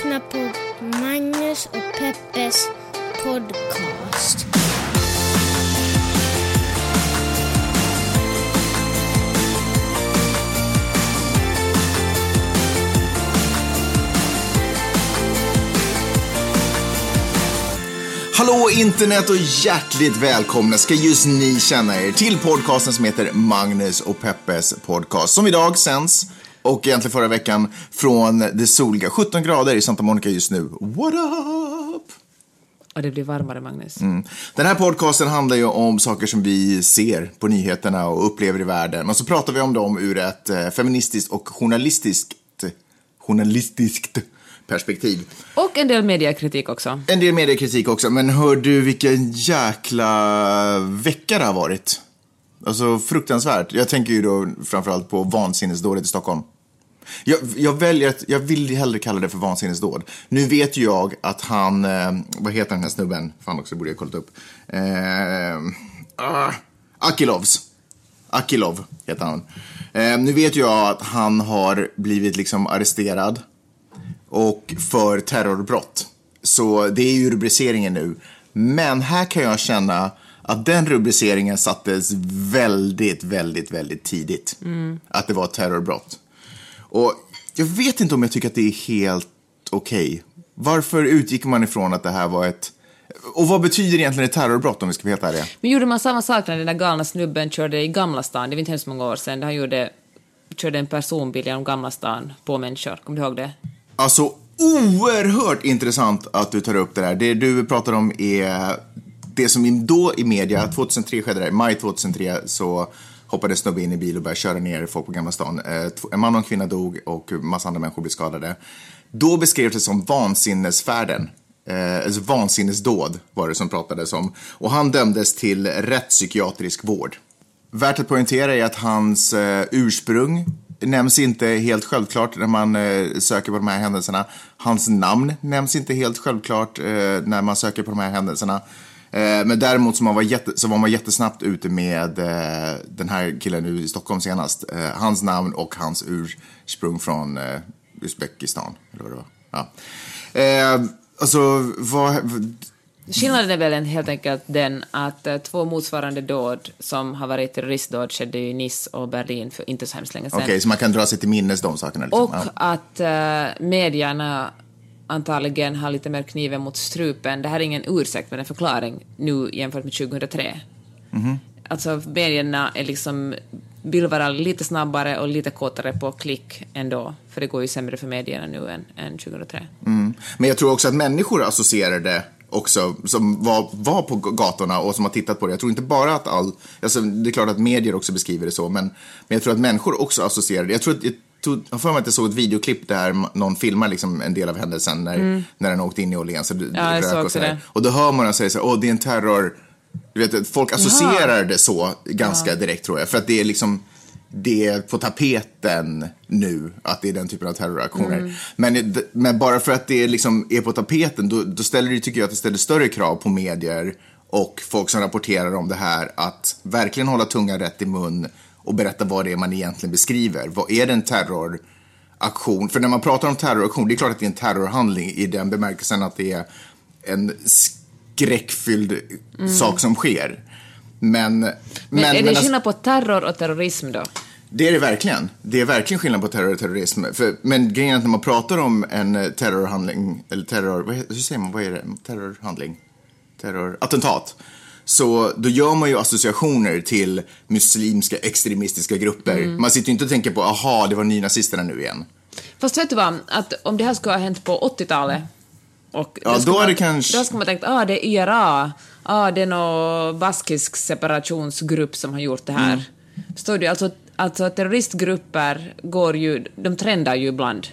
lyssnar på Magnus och Peppes podcast. Hallå internet och hjärtligt välkomna ska just ni känna er till podcasten som heter Magnus och Peppes podcast som idag sänds och egentligen förra veckan från det soliga 17 grader i Santa Monica just nu. What up? Och det blir varmare, Magnus. Den här podcasten handlar ju om saker som vi ser på nyheterna och upplever i världen. Och så pratar vi om dem ur ett eh, feministiskt och journalistiskt, journalistiskt perspektiv. Och en del mediekritik också. En del mediekritik också, men hör du vilken jäkla vecka det har varit? Alltså fruktansvärt. Jag tänker ju då framförallt på vansinnesdådet i Stockholm. Jag, jag väljer att, jag vill hellre kalla det för vansinnesdåd. Nu vet ju jag att han, eh, vad heter den här snubben? Fan också, borde jag kollat upp. Eh, ah, Akilovs. Akilov heter han. Eh, nu vet jag att han har blivit liksom arresterad och för terrorbrott. Så det är ju rubriceringen nu. Men här kan jag känna att den rubriceringen sattes väldigt, väldigt, väldigt tidigt. Att det var terrorbrott. Och jag vet inte om jag tycker att det är helt okej. Varför utgick man ifrån att det här var ett... Och vad betyder egentligen ett terrorbrott om vi ska helt ärliga? Men gjorde man samma sak när den där galna snubben körde i Gamla stan, det var inte hemskt många år sedan, han gjorde, körde en personbil genom Gamla stan på människor, kommer du ihåg det? Alltså oerhört intressant att du tar upp det där. Det du pratar om är det som då i media, 2003 skedde det, maj 2003 så hoppade en snubbe in i bil och började köra ner folk på Gamla stan. Eh, en man och en kvinna dog och massa andra människor blev skadade. Då beskrevs det som vansinnesfärden. Eh, alltså vansinnesdåd var det som pratades om. Och han dömdes till rättspsykiatrisk vård. Värt att poängtera är att hans eh, ursprung nämns inte helt självklart när man eh, söker på de här händelserna. Hans namn nämns inte helt självklart eh, när man söker på de här händelserna. Eh, men däremot så, man var jätte, så var man jättesnabbt ute med eh, den här killen nu i Stockholm senast. Eh, hans namn och hans ursprung från Uzbekistan. Eller vad det var. Ja. Alltså, vad... Skillnaden är väl en- helt enkelt den att två motsvarande dåd som har varit terroristdåd skedde i Nice och Berlin för inte så hemskt länge sedan. Okej, så man kan dra sig till minnes de sakerna? Liksom. Och Ja. att medierna antagligen har lite mer kniven mot strupen. Det här är ingen ursäkt, men en förklaring nu jämfört med 2003. Mhm. Alltså, medierna är liksom vill vara lite snabbare och lite kortare på klick ändå, för det går ju sämre för medierna nu än, än 2003. Mm. Men jag tror också att människor associerar det också, som var, var på gatorna och som har tittat på det. Jag tror inte bara att all, alltså det är klart att medier också beskriver det så, men, men jag tror att människor också associerar det. Jag tror att, tog, jag har för mig att jag såg ett videoklipp där någon filmar liksom en del av händelsen när, när den åkte in i Åhléns. och det- Mm. Ja, rök och sådär. Och då hör man och säger så här, åh det är en terror. Du vet, folk associerar det så ganska direkt tror jag. För att det är liksom, det är på tapeten nu att det är den typen av terroraktioner. Men, men bara för att det liksom är på tapeten, då, då ställer det, tycker jag att det ställer större krav på medier och folk som rapporterar om det här att verkligen hålla tungan rätt i mun och berätta vad det är man egentligen beskriver. Vad är det en terroraktion? För när man pratar om terroraktion, det är klart att det är en terrorhandling i den bemärkelsen att det är en skräckfylld sak som sker. Men, men, Men, är det skillnad på terror och terrorism då? det är det verkligen. Det är verkligen skillnad på terror och terrorism. För, men grejen är att när man pratar om en terrorhandling, eller terror, vad, hur säger man, vad är det? Terrorhandling? Terror, attentat. Så då gör man ju associationer till muslimska extremistiska grupper. Man sitter ju inte och tänker på, aha, det var nynazisterna nu igen. Fast vet du vad, att om det här skulle ha hänt på 80-talet och Ja, då är man, kanske- Då skulle man tänkt, ah, det är IRA, ah, det är någon baskisk separationsgrupp som har gjort det här. Mm. Förstår du? Alltså, alltså terroristgrupper går ju, de trendar ju ibland.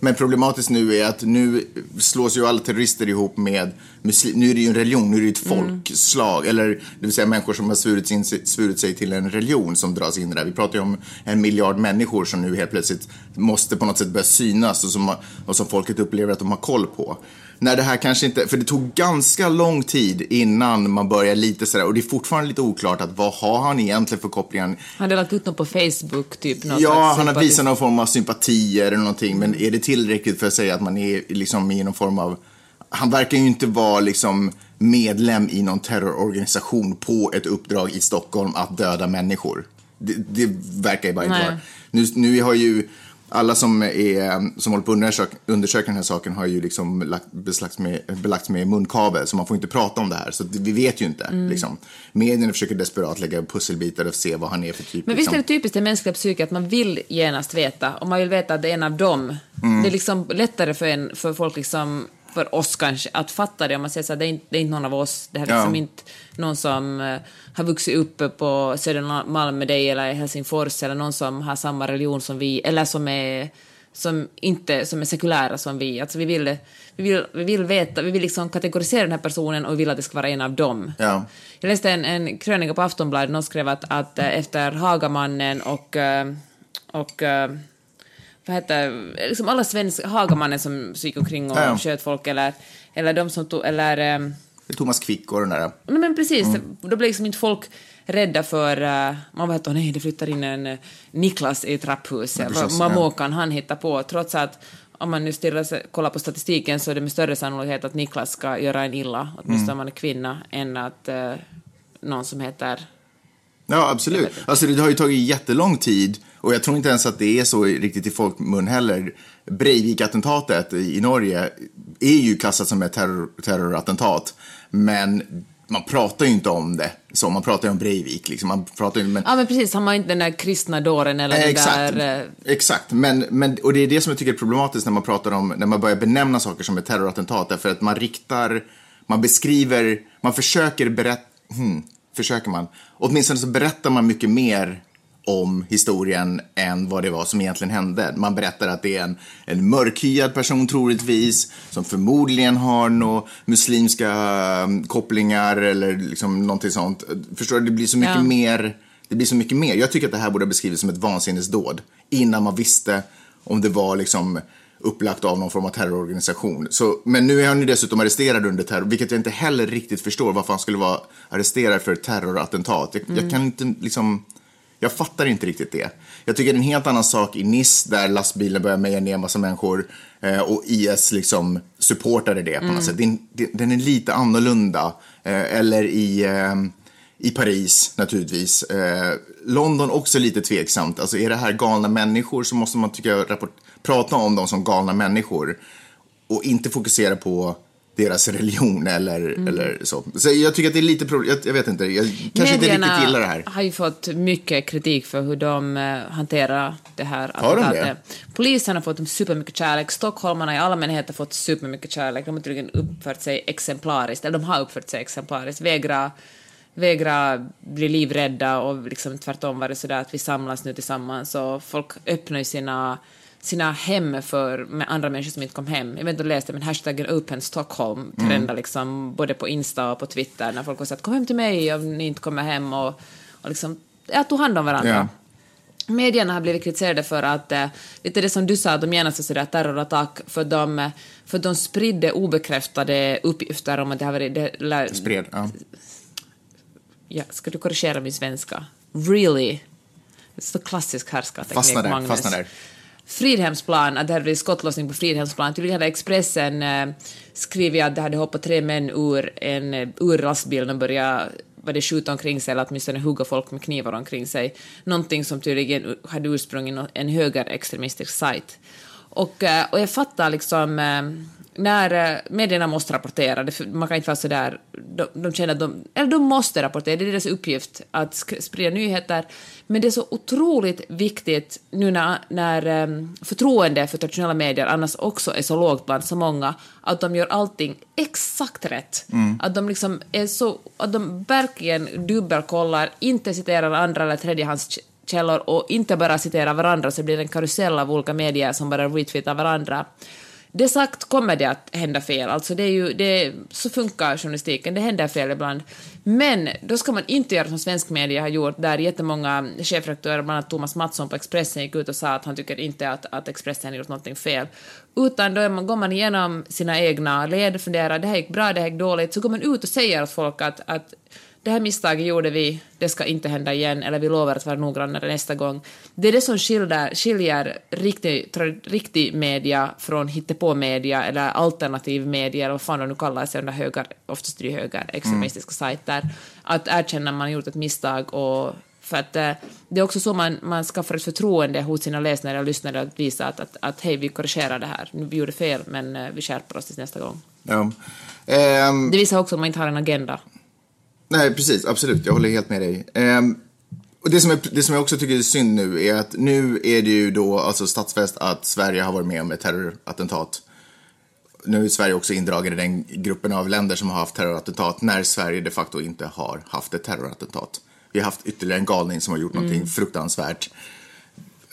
Men problematiskt nu är att nu slås ju alla terrorister ihop med muslim. Nu är det ju en religion, nu är det ju ett folkslag. Eller det vill säga människor som har svurit, sin, svurit sig till en religion som dras in i det där. Vi pratar ju om en miljard människor som nu helt plötsligt måste på något sätt börja synas och som, och som folket upplever att de har koll på. När det här kanske inte, för det tog ganska lång tid innan man började lite sådär, och det är fortfarande lite oklart att vad har han egentligen för kopplingar? Han hade lagt ut något på Facebook, typ. Någon Ja, han har visat någon form av sympatier eller någonting, men är det tillräckligt för att säga att man är liksom i någon form av... Han verkar ju inte vara liksom medlem i någon terrororganisation på ett uppdrag i Stockholm att döda människor. Det, det verkar ju bara inte vara. Nu, nu har ju alla som, är, som håller på att undersöka, undersöka den här saken har ju liksom lagt, beslagts med, belagts med munkabel, så man får inte prata om det här. Så vi vet ju inte. Mm. Liksom. Medierna försöker desperat lägga pusselbitar och se vad han är för typ. Men visst liksom. är det typiskt det mänskliga psyket att man vill genast veta, och man vill veta att det är en av dem. Det är liksom lättare för, en, för folk, liksom, för oss kanske, att fatta det om man säger så här, det är inte, det är inte någon av oss, det här är Ja. liksom inte någon som eh, har vuxit upp på Södermalm med dig eller i Helsingfors, eller någon som har samma religion som vi, eller som är som inte som är sekulära som vi. Alltså vi, vill, vi, vill, vi vill veta, vi vill liksom kategorisera den här personen och vi vill att det ska vara en av dem. Ja. Jag läste en, en krönika på Aftonbladet, någon skrev att, att eh, efter Hagamannen och, eh, och vad heter liksom alla svenska, Hagamannen som gick omkring och Ja, ja. sköt folk eller, eller de som tog, eller eh, Thomas Quick och den där. Nej, men precis, Mm. då blev liksom inte folk rädda för... Uh, man var helt nej, det flyttar in en eh, Niklas i trapphuset. Vad ja. må kan han hitta på? Trots att om man nu stirrar sig, kollar på statistiken så är det med större sannolikhet att Niklas ska göra en illa, åtminstone Mm. om man är kvinna, än att eh, någon som heter... Ja, absolut. Alltså, det har ju tagit jättelång tid och jag tror inte ens att det är så riktigt i folkmun heller. Breivik-attentatet i Norge är ju klassat som ett terror, terrorattentat, men man pratar ju inte om det så. Man pratar ju om Breivik, liksom. Man pratar ju, men, Ja, men precis, han var inte den där kristna dåren eller Eh, den Exakt, där... eh, exakt. Men, men, och det är det som jag tycker är problematiskt när man pratar om, när man börjar benämna saker som ett terrorattentat, därför att man riktar, man beskriver, man försöker berätta, hmm, försöker man, åtminstone så berättar man mycket mer om historien än vad det var som egentligen hände. Man berättar att det är en, en mörkhyad person troligtvis, som förmodligen har några muslimska um, kopplingar eller liksom någonting sånt. Förstår du? Det blir så mycket Ja. mer det blir så mycket mer. Jag tycker att det här borde ha beskrivits som ett vansinnesdåd innan man visste om det var liksom upplagt av någon form av terrororganisation. Så, men nu är han ju dessutom arresterad under terror, vilket jag inte heller riktigt förstår varför han skulle vara arresterad för terrorattentat. Jag, jag kan inte liksom... Jag fattar inte riktigt det. Jag tycker det är en helt annan sak i Nice där lastbilen börjar meja ner en massa människor eh, och IS liksom supportade det på något sätt. Den, den- är lite annorlunda. Eh, eller i, eh, i Paris naturligtvis. Eh, London också lite tveksamt. Alltså är det här galna människor så måste man tycka rapport, prata om dem som galna människor och inte fokusera på deras religion eller, Mm. eller så. Så jag tycker att det är lite problem, jag, jag vet inte, jag kanske inte riktigt gillar det här. har ju fått mycket kritik för hur de eh, hanterar det här Har de det? attentatet. Polisen har fått supermycket kärlek, stockholmarna i allmänhet har fått supermycket kärlek. De har tydligen uppfört sig exemplariskt, eller de har uppfört sig exemplariskt, vägra vägra bli livrädda och liksom tvärtom var det sådär att vi samlas nu tillsammans och folk öppnar ju sina sina hem för andra människor som inte kom hem. Jag vet inte om du läste men hashtaggen Open Stockholm Mm. trendar liksom både på Insta och på Twitter när folk har sagt kom hem till mig om ni inte kommer hem och, och liksom ja, tog hand om varandra. Ja. Medierna har blivit kritiserade för att, eh, lite det som du sa, de genast sådär terrorattack för de, för de spridde obekräftade uppgifter om att det har varit... Det, lär, Spred, ja. ja, ska du korrigera min svenska? Really? Det är så klassisk härskarteknik, Magnus. fastna där. Fridhemsplan, att det hade blivit skottlossning på Fridhemsplan. Tydligen hade Expressen eh, skrivit att det hade hoppat tre män ur en eh, ur lastbilen och börjat var det skjuta omkring sig eller åtminstone hugga folk med knivar omkring sig. Någonting som tydligen hade ursprung i en högerextremistisk sajt. Och, eh, och jag fattar liksom eh, när eh, medierna måste rapportera, man kan inte vara så där, de, de känner att de, eller de måste rapportera, det är deras uppgift att sprida nyheter, men det är så otroligt viktigt nu när, när um, förtroende för traditionella medier annars också är så lågt bland så många, att de gör allting exakt rätt. Att de liksom är så, att de verkligen dubbelkollar, inte citerar andra eller tredjehandskällor och inte bara citerar varandra så det blir en karusell av olika medier som bara retweetar varandra. Det sagt kommer det att hända fel, alltså det är ju, det, så funkar journalistiken, det händer fel ibland. Men då ska man inte göra som svensk media har gjort, där jättemånga chefredaktörer, bland annat Thomas Mattsson på Expressen, gick ut och sa att han tycker inte att, att Expressen har gjort någonting fel. Utan då man, går man igenom sina egna led, funderar, det här gick bra, det här gick dåligt, så går man ut och säger åt folk att, att det här misstaget gjorde vi, det ska inte hända igen, eller vi lovar att vara noggrannare nästa gång. Det är det som skiljer, skiljer riktig, riktig media från hittepå-media eller alternativ media, eller vad fan de nu kallar sig, de höger, oftast är det höger extremistiska mm. sajter, att erkänna att man gjort ett misstag och för att eh, det är också så man, man skaffar ett förtroende hos sina läsare och lyssnare att visa att, att, att hej, vi korrigerar det här, vi gjorde fel, men eh, vi skärper oss till nästa gång. Ja. Um, det visar också att man inte har en agenda. Nej, precis. Absolut. Jag håller helt med dig. Um, och det som, är, det som jag också tycker är synd nu är att nu är det ju då alltså statsfäst att Sverige har varit med om ett terrorattentat. Nu är Sverige också indragen i den gruppen av länder som har haft terrorattentat när Sverige de facto inte har haft ett terrorattentat. Vi har haft ytterligare en galning som har gjort mm. någonting fruktansvärt.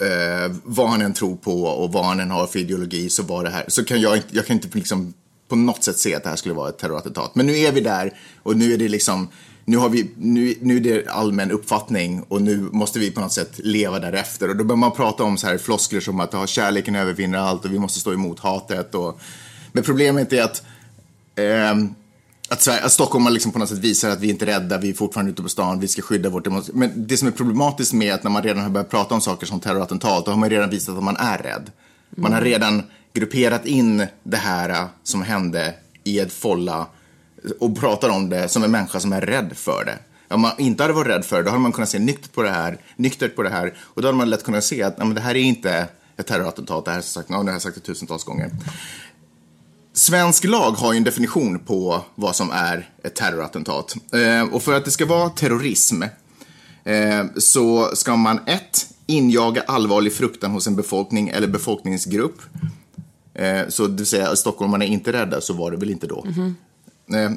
Uh, vad han än tror på och vad han än har för ideologi så var det här, så kan jag inte, jag kan inte liksom på något sätt se att det här skulle vara ett terrorattentat. Men nu är vi där och nu är det liksom, nu, har vi, nu, nu är det allmän uppfattning och nu måste vi på något sätt leva därefter. Och då börjar man prata om så här floskler som att ha kärleken övervinner allt och vi måste stå emot hatet. Och, men problemet är att, eh, att, Sverige, att Stockholm liksom på något sätt visar att vi inte är rädda, vi är fortfarande ute på stan, vi ska skydda vårt Men det som är problematiskt med att när man redan har börjat prata om saker som terrorattentat, då har man redan visat att man är rädd. Man har redan grupperat in det här äh, som hände i ett folla och pratar om det som en människa som är rädd för det. Om man inte hade varit rädd för det, då hade man kunnat se nyktert på det här, nyktert på det här och då hade man lätt kunnat se att nej, men det här är inte ett terrorattentat, det här, sagt, no, det har jag sagt det tusentals gånger. Svensk lag har ju en definition på vad som är ett terrorattentat. Eh, och för att det ska vara terrorism eh, så ska man ett injaga allvarlig fruktan hos en befolkning eller befolkningsgrupp. Eh, så det vill säga, stockholmarna är inte rädda, så var det väl inte då. Mm -hmm.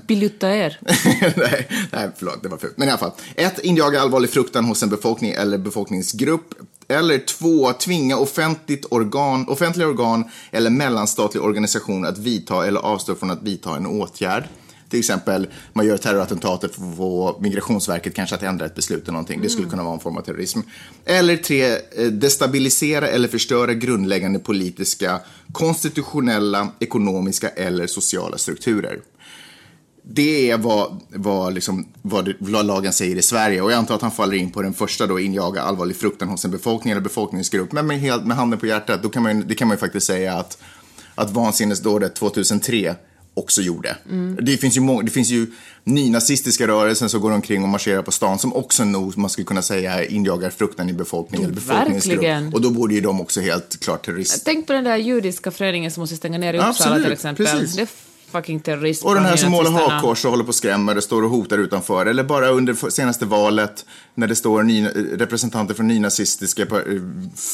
Bilutta er. nej, nej, förlåt, det var fult. Men i alla fall. Ett, injaga allvarlig fruktan hos en befolkning eller befolkningsgrupp. Eller två, tvinga offentligt organ, offentliga organ eller mellanstatlig organisation att vidta eller avstå från att vidta en åtgärd. Till exempel, man gör terrorattentatet för att få Migrationsverket kanske att ändra ett beslut eller någonting. Det skulle mm. kunna vara en form av terrorism. Eller tre, eh, destabilisera eller förstöra grundläggande politiska, konstitutionella, ekonomiska eller sociala strukturer. Det är vad, vad, liksom, vad, vad, lagen säger i Sverige. Och jag antar att han faller in på den första då, injaga allvarlig fruktan hos en befolkning eller befolkningsgrupp. Men med, med handen på hjärtat, då kan man, det kan man ju faktiskt säga att, att vansinnesdådet 2003 också gjorde. Mm. Det, finns ju må- det finns ju nynazistiska rörelser som går omkring och marscherar på stan som också nog, man skulle kunna säga, injagar fruktan i befolkningen. Verkligen. Och då borde ju de också helt klart terrorister. Tänk på den där judiska föreningen som måste stänga ner i Uppsala Absolut, till exempel. Precis. Det fucking terrorism. Och den här som målar hakkors och håller på och skrämmer och står och hotar utanför. Eller bara under senaste valet när det står ny, representanter från nynazistiska eh,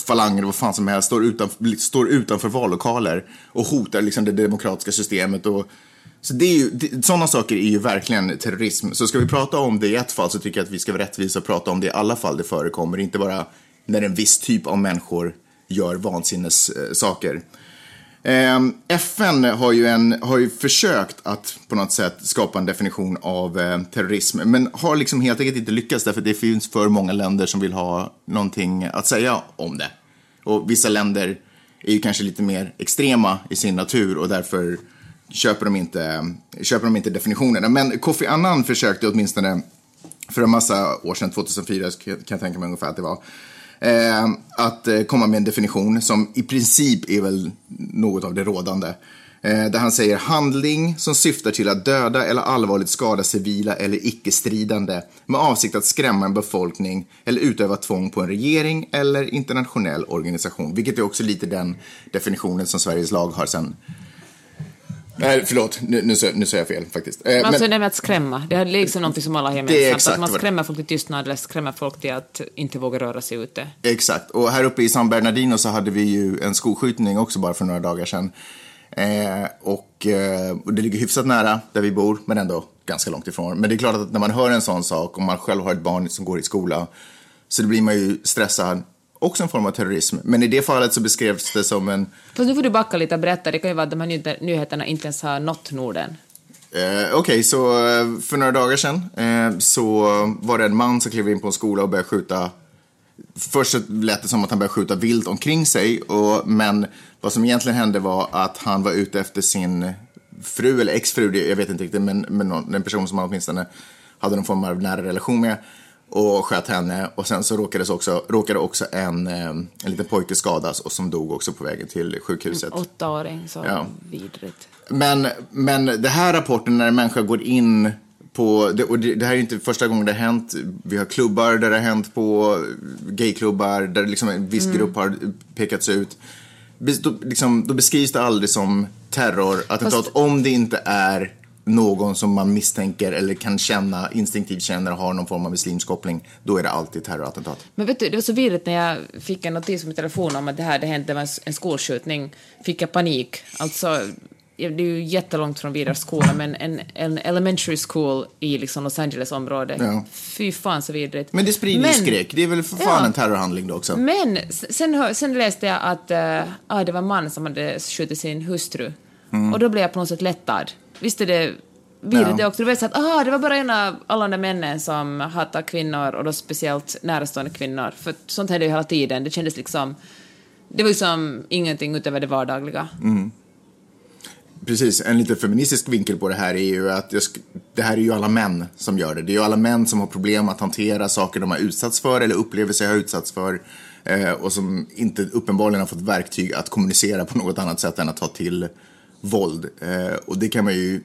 falanger, vad fan som helst, står, utan, står utanför vallokaler och hotar liksom det demokratiska systemet. Och, så det är ju, det, sådana saker är ju verkligen terrorism. Så ska vi prata om det i ett fall så tycker jag att vi ska vara rättvisa och prata om det i alla fall det förekommer. Inte bara när en viss typ av människor gör vansinnessaker. Eh, Ehm, Ehm, FN har ju, en, har ju försökt att på något sätt skapa en definition av eh, terrorism, men har liksom helt enkelt inte lyckats därför att det finns för många länder som vill ha någonting att säga om det. Och vissa länder är ju kanske lite mer extrema i sin natur och därför köper de inte, köper de inte definitionerna. Men Kofi Annan försökte åtminstone för en massa år sedan, 2004 kan jag tänka mig ungefär att det var, eh, att eh, komma med en definition som i princip är väl något av det rådande. Eh, där han säger handling som syftar till att döda eller allvarligt skada civila eller icke-stridande med avsikt att skrämma en befolkning eller utöva tvång på en regering eller internationell organisation. Vilket är också lite den definitionen som Sveriges lag har sedan Nej, förlåt, nu, nu, nu sa jag fel faktiskt. Eh, alltså men, det med att skrämma, det är liksom något som alla har gemensamt. Att man skrämmer folk till tystnad eller skrämmer folk till att inte våga röra sig ute. Exakt, och här uppe i San Bernardino så hade vi ju en skolskjutning också bara för några dagar sedan. Eh, och, eh, och det ligger hyfsat nära där vi bor, men ändå ganska långt ifrån. Men det är klart att när man hör en sån sak och man själv har ett barn som går i skola så blir man ju stressad också en form av terrorism. Men i det fallet så beskrevs det som en... Fast nu får du backa lite och berätta, det kan ju vara att de här nyheter- nyheterna inte ens har nått Norden. Eh, Okej, så eh, för några dagar sedan eh, så var det en man som klev in på en skola och började skjuta. Först så lät det som att han började skjuta vilt omkring sig, och, men vad som egentligen hände var att han var ute efter sin fru eller exfru, jag vet inte riktigt, men, men någon, en person som han åtminstone hade någon form av nära relation med och sköt henne och sen så råkades också, råkade också en, eh, en liten pojke skadas och som dog också på vägen till sjukhuset. Åttaåring, så Ja. vidrigt. Men, men det här rapporten när en människa går in på, det, och det, det här är inte första gången det har hänt. Vi har klubbar där det har hänt på, gayklubbar där liksom en viss grupp har pekats ut. Då, liksom, då beskrivs det aldrig som terrorattentat Fast- om det inte är någon som man misstänker eller kan känna, instinktivt känner har någon form av muslimsk koppling. Då är det alltid terrorattentat. Men vet du, det var så vidrigt när jag fick en notis på min telefon om att det här det hände med en skolskjutning. Fick jag panik. Alltså, det är ju jättelångt från Vidars skola, men en, en elementary school i liksom Los Angeles-området. Ja. Fy fan så vidrigt. Men det sprider ju Men- skräck. Det är väl för fan Ja. en terrorhandling då också. Men sen, sen läste jag att uh, ah, det var en man som hade skjutit sin hustru. Och då blev jag på något sätt lättad. Visst är det vidrigt Ja. det också? Du vet så att det var bara en av alla de där männen som hatar kvinnor och då speciellt närstående kvinnor. För sånt hände ju hela tiden. Det kändes liksom... Det var ju som ingenting utöver det vardagliga. Precis, en lite feministisk vinkel på det här är ju att sk- det här är ju alla män som gör det. Det är ju alla män som har problem att hantera saker de har utsatts för eller upplever sig ha utsatts för eh, och som inte uppenbarligen har fått verktyg att kommunicera på något annat sätt än att ta till våld. Eh, och det kan man ju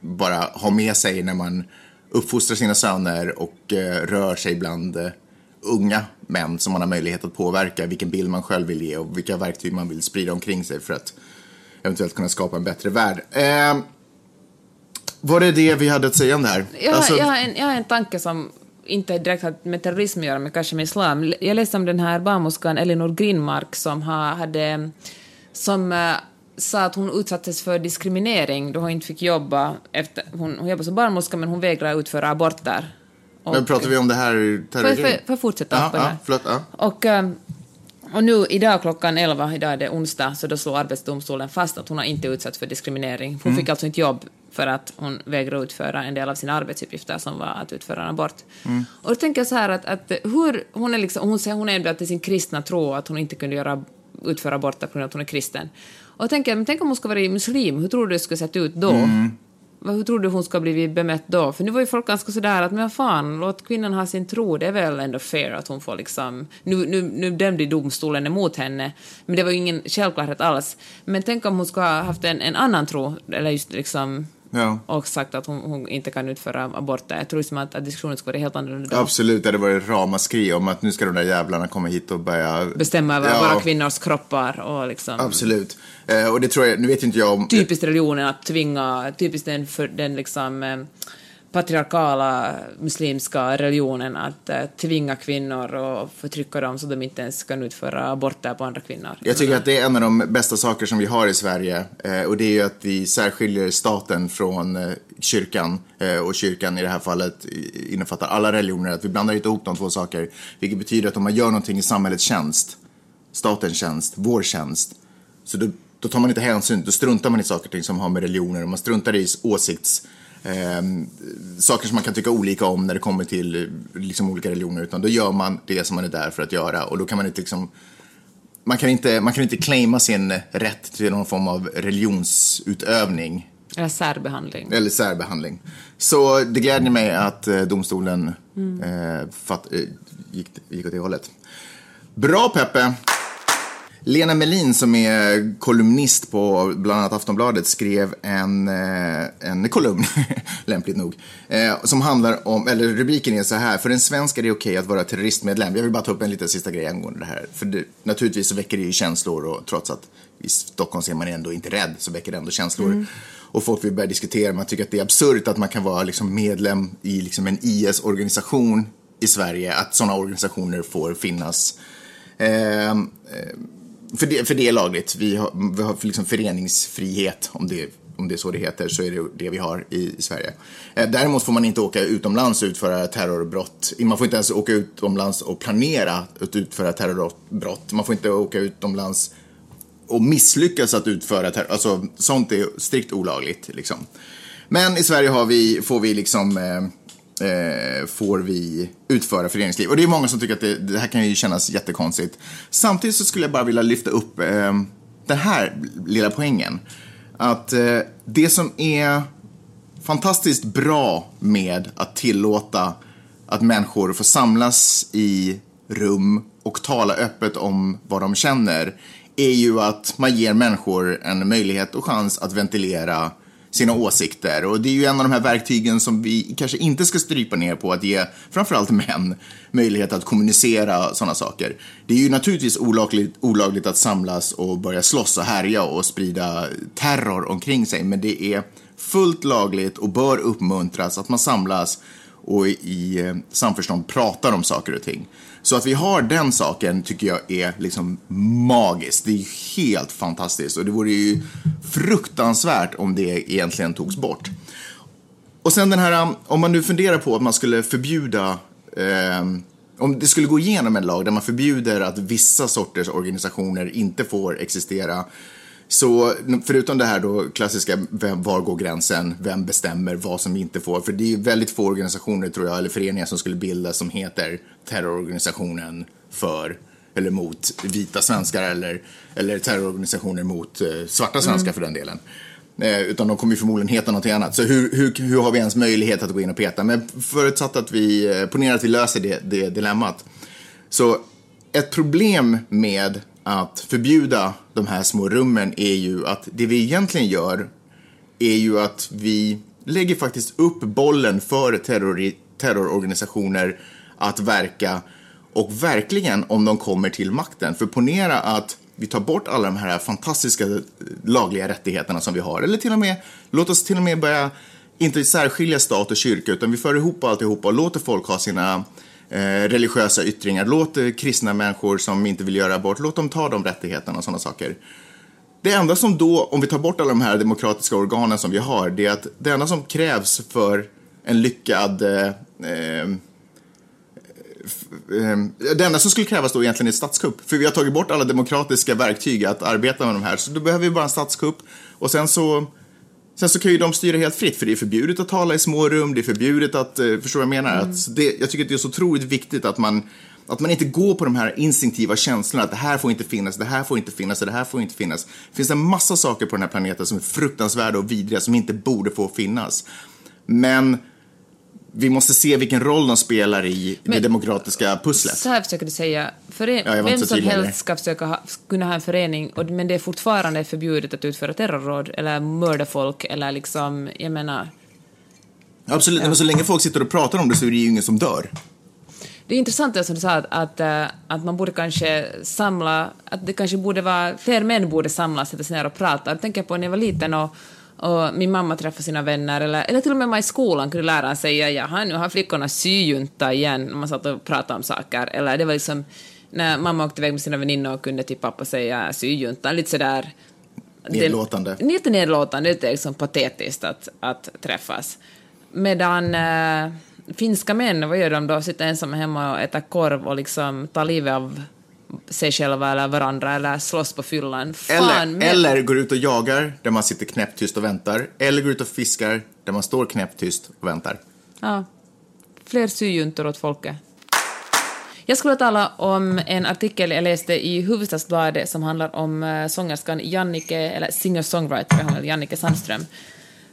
bara ha med sig när man uppfostrar sina söner och eh, rör sig bland eh, unga män som man har möjlighet att påverka vilken bild man själv vill ge och vilka verktyg man vill sprida omkring sig för att eventuellt kunna skapa en bättre värld. Eh, var det det vi hade att säga om det här? Jag, Alltså, jag, har en, jag har en tanke som inte direkt har med terrorism att göra, men kanske med islam. Jag läste om den här barnmorskan Elinor Grinmark som har, hade, som eh, sa att hon utsattes för diskriminering då hon inte fick jobba efter, hon, hon jobbar som barnmorska men hon vägrar utföra aborter. Och- men pratar vi om det här terrorgrejen? jag- får jag fortsätta Ja, ja, förlåt. Ja. Och, eh, och nu idag klockan 11, idag är det onsdag, så då slår Arbetsdomstolen fast att hon har inte utsatts för diskriminering. Hon fick alltså inte jobb för att hon vägrade utföra en del av sina arbetsuppgifter som var att utföra en abort. Och då tänker jag så här att, att hur, hon är liksom, hon säger hon är ändå till sin kristna tro att hon inte kunde göra, utföra aborter på grund av att hon är kristen. Och jag tänker, men tänk om hon skulle vara muslim, hur tror du det skulle sett ut då? Vad- Hur tror du hon ska blivit bemött då? För nu var ju folk ganska sådär att men vad fan, låt kvinnan ha sin tro, det är väl ändå fair att hon får liksom... Nu, nu, nu dömde domstolen emot henne, men det var ju ingen självklarhet alls. Men tänk om hon ska ha haft en, en annan tro, eller just liksom... Ja. Och sagt att hon, hon inte kan utföra aborter. Jag tror liksom att, att diskussionen skulle vara helt annorlunda då. Absolut, det hade varit ramaskri om att nu ska de där jävlarna komma hit och börja... Bestämma över Ja, våra kvinnors kroppar och liksom... Absolut. Eh, och det tror jag, nu vet inte jag om... typiskt religionen att tvinga, typiskt den, för, den liksom eh, patriarkala muslimska religionen att uh, tvinga kvinnor och förtrycka dem så de inte ens kan utföra aborter på andra kvinnor. Jag tycker att det är en av de bästa saker som vi har i Sverige eh, och det är ju att vi särskiljer staten från eh, kyrkan eh, och kyrkan i det här fallet innefattar alla religioner, att vi blandar inte ihop de två saker, vilket betyder att om man gör någonting i samhällets tjänst, statens tjänst, vår tjänst, så då, då tar man inte hänsyn, då struntar man i saker och ting som har med religioner och man struntar i åsikts Eh, saker som man kan tycka olika om när det kommer till eh, liksom, olika religioner, utan då gör man det som man är där för att göra och då kan man inte liksom man kan inte, man kan inte claima sin rätt till någon form av religionsutövning Eller särbehandling. eller särbehandling. Så det glädjer mig att eh, domstolen eh, fatt, eh, gick, gick åt det hållet. Bra Peppe! Lena Melin som är kolumnist på bland annat Aftonbladet skrev en, eh, en kolumn, lämpligt nog, eh, som handlar om, eller rubriken är så här, för en svensk är det okej att vara terroristmedlem. Jag vill bara ta upp en liten sista grej angående det här. För det, naturligtvis så väcker det ju känslor och trots att i Stockholm ser man ändå inte rädd så väcker det ändå känslor. Och folk vill börja diskutera, man tycker att det är absurt att man kan vara liksom medlem i liksom en IS-organisation i Sverige, att sådana organisationer får finnas. Eh, eh, för det, för det är lagligt. Vi har, vi har liksom föreningsfrihet, om det, om det är så det heter, så är det det vi har i, i Sverige. Eh, däremot får man inte åka utomlands och utföra terrorbrott. Man får inte ens åka utomlands och planera att utföra terrorbrott. Man får inte åka utomlands och misslyckas att utföra terror. Alltså, sånt är strikt olagligt. Liksom. Men i Sverige har vi, får vi liksom eh, eh, får vi utföra föreningsliv. Och det är många som tycker att det, det här kan ju kännas jättekonstigt. Samtidigt så skulle jag bara vilja lyfta upp eh, den här lilla poängen. Att eh, det som är fantastiskt bra med att tillåta att människor får samlas i rum och tala öppet om vad de känner är ju att man ger människor en möjlighet och chans att ventilera sina åsikter. Och det är ju en av de här verktygen som vi kanske inte ska strypa ner på att ge framförallt män möjlighet att kommunicera sådana saker. Det är ju naturligtvis olagligt, olagligt att samlas och börja slåss och härja och sprida terror omkring sig, men det är fullt lagligt och bör uppmuntras att man samlas och i eh, samförstånd pratar om saker och ting. Så att vi har den saken tycker jag är liksom magiskt. Det är helt fantastiskt och det vore ju fruktansvärt om det egentligen togs bort. Och sen den här, um, om man nu funderar på att man skulle förbjuda eh, om det skulle gå igenom en lag där man förbjuder att vissa sorters organisationer inte får existera så förutom det här då klassiska, vem, var går gränsen, vem bestämmer vad som inte får? För det är väldigt få organisationer tror jag, eller föreningar som skulle bildas som heter terrororganisationen för eller mot vita svenskar eller, eller terrororganisationer mot eh, svarta svenskar mm. för den delen. Eh, utan de kommer ju förmodligen heta något annat. Så hur, hur, hur har vi ens möjlighet att gå in och peta? Men förutsatt att vi, eh, ponerar att vi löser det, det dilemmat. Så ett problem med att förbjuda de här små rummen är ju att det vi egentligen gör är ju att vi lägger faktiskt upp bollen för terror, terrororganisationer att verka och verkligen om de kommer till makten. För ponera att vi tar bort alla de här fantastiska eh, lagliga rättigheterna som vi har. Eller till och med, låt oss till och med börja inte särskilja stat och kyrka utan vi för ihop alltihopa och låter folk ha sina Eh, Eh, religiösa yttringar. Låt eh, kristna människor som inte vill göra abort, låt dem ta de rättigheterna och sådana saker. Det enda som då, om vi tar bort alla de här demokratiska organen som vi har, det är att det enda som krävs för en lyckad eh, eh, eh det enda som skulle krävas då egentligen är statskupp. För vi har tagit bort alla demokratiska verktyg att arbeta med de här. Så då behöver vi bara en statskupp. Och sen så Sen så kan ju de styra helt fritt, för det är förbjudet att tala i små rum, det är förbjudet att, eh, förstår vad jag menar? Mm. Att det, jag tycker att det är så otroligt viktigt att man, att man inte går på de här instinktiva känslorna att det här får inte finnas, det här får inte finnas, det här får inte finnas. Det finns en massa saker på den här planeten som är fruktansvärda och vidriga som inte borde få finnas. Men vi måste se vilken roll de spelar i Men, det demokratiska pusslet. Så här försöker du säga, fören- ja, vem som helst ska försöka ha, kunna ha en förening, och, men det är fortfarande förbjudet att utföra terrorråd eller mörda folk eller liksom, jag menar... Absolut, ja. men så länge folk sitter och pratar om det så är det ju ingen som dör. Det är intressant det som du sa, att, att, eh, att, man borde kanske samla, att det kanske borde vara, fler män borde samlas, sätta sig ner och prata. Jag tänker på när jag var liten och och min mamma träffade sina vänner, eller, eller till och med man i skolan kunde läraren säga jaha, nu har flickorna syjunta igen, när man satt och pratade om saker. Eller det var liksom när mamma åkte iväg med sina väninnor och kunde till pappa säga syjunta, lite sådär... Nedlåtande. Det, lite nedlåtande, lite liksom patetiskt att, att träffas. Medan äh, finska män, vad gör de då? Sitter ensamma hemma och äter korv och liksom tar livet av sig själva eller varandra eller slåss på fyllan. Fan, eller, eller går ut och jagar där man sitter knäpptyst och väntar. Eller går ut och fiskar där man står knäpptyst och väntar. Ja. Fler syjuntor åt folket. Jag skulle tala om en artikel jag läste i Hufvudstadsbladet som handlar om uh, sångerskan Jannike, eller singer-songwriter, Jannike Sandström